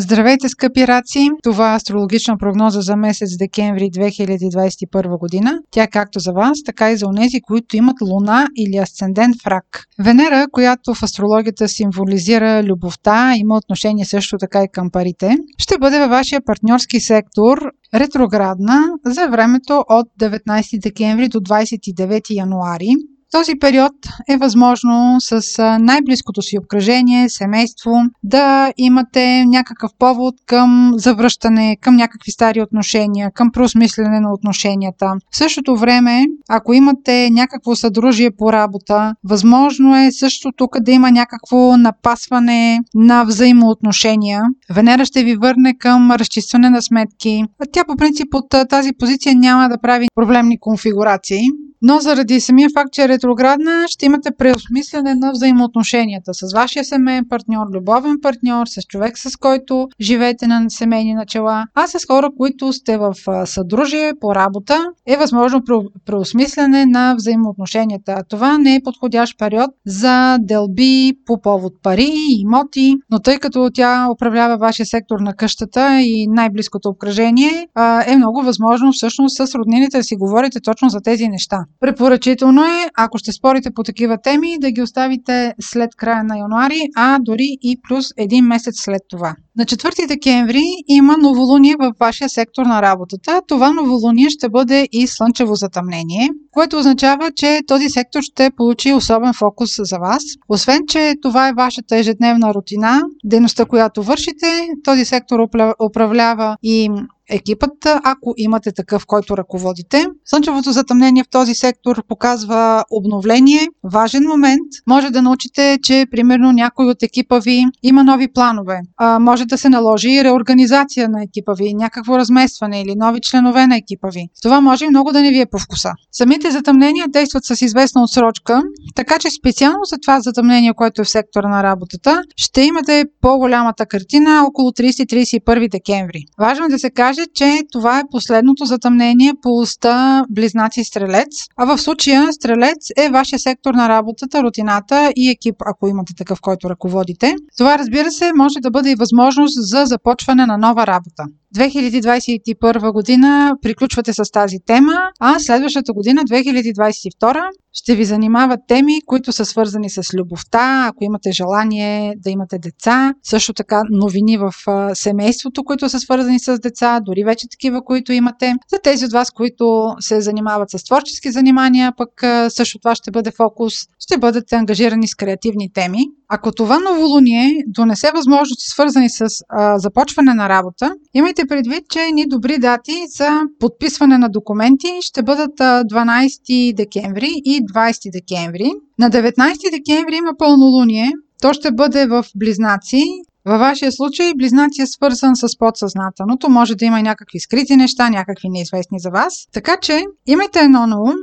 Здравейте, скъпи раци! Това е астрологична прогноза за месец декември 2021 година. Тя както за вас, така и за онези, които имат луна или асцендент в рак. Венера, която в астрологията символизира любовта, има отношение също така и към парите, ще бъде във вашия партньорски сектор ретроградна за времето от 19 декември до 29 януари този период е възможно с най-близкото си обкръжение, семейство, да имате някакъв повод към завръщане, към някакви стари отношения, към преосмислене на отношенията. В същото време, ако имате някакво съдружие по работа, възможно е също тук да има някакво напасване на взаимоотношения. Венера ще ви върне към разчистване на сметки. Тя по принцип от тази позиция няма да прави проблемни конфигурации но заради самия факт, че е ретроградна, ще имате преосмислене на взаимоотношенията с вашия семейен партньор, любовен партньор, с човек, с който живеете на семейни начала, а с хора, които сте в съдружие по работа, е възможно преосмислене на взаимоотношенията. Това не е подходящ период за делби по повод пари имоти, но тъй като тя управлява вашия сектор на къщата и най-близкото обкръжение, е много възможно всъщност с роднините да си говорите точно за тези неща. Препоръчително е, ако ще спорите по такива теми, да ги оставите след края на януари, а дори и плюс един месец след това. На 4 декември има новолуние в вашия сектор на работата. Това новолуние ще бъде и слънчево затъмнение, което означава, че този сектор ще получи особен фокус за вас. Освен, че това е вашата ежедневна рутина, дейността, която вършите, този сектор управлява и екипът, ако имате такъв, който ръководите. Слънчевото затъмнение в този сектор показва обновление, важен момент. Може да научите, че примерно някой от екипа ви има нови планове. А, може да се наложи реорганизация на екипа ви, някакво разместване или нови членове на екипа ви. Това може много да не ви е по вкуса. Самите затъмнения действат с известна отсрочка, така че специално за това затъмнение, което е в сектора на работата, ще имате по-голямата картина около 30-31 декември. Важно е да се каже, че това е последното затъмнение по уста Близнаци Стрелец, а в случая Стрелец е вашия сектор на работата, рутината и екип, ако имате такъв, който ръководите. Това, разбира се, може да бъде и възможност за започване на нова работа. 2021 година приключвате с тази тема, а следващата година, 2022, ще ви занимават теми, които са свързани с любовта, ако имате желание да имате деца, също така новини в семейството, които са свързани с деца, дори вече такива, които имате. За тези от вас, които се занимават с творчески занимания, пък също това ще бъде фокус, ще бъдете ангажирани с креативни теми. Ако това новолуние донесе възможности свързани с а, започване на работа, имайте предвид, че ни добри дати за подписване на документи ще бъдат 12 декември и 20 декември. На 19 декември има пълнолуние. То ще бъде в Близнаци. Във вашия случай Близнаци е свързан с подсъзнателното. Може да има и някакви скрити неща, някакви неизвестни за вас. Така че имайте едно на ум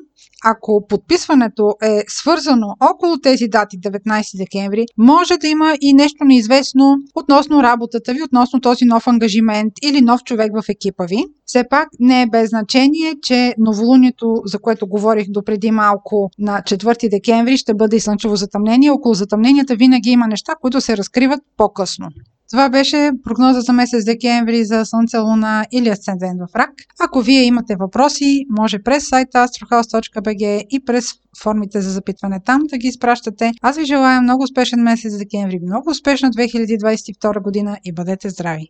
ако подписването е свързано около тези дати 19 декември, може да има и нещо неизвестно относно работата ви, относно този нов ангажимент или нов човек в екипа ви. Все пак не е без значение, че новолунието, за което говорих до преди малко на 4 декември, ще бъде и слънчево затъмнение. Около затъмненията винаги има неща, които се разкриват по-късно. Това беше прогноза за месец декември за Слънце, Луна или Асцендент в Рак. Ако вие имате въпроси, може през сайта astrohouse.bg и през формите за запитване там да ги изпращате. Аз ви желая много успешен месец декември, много успешна 2022 година и бъдете здрави!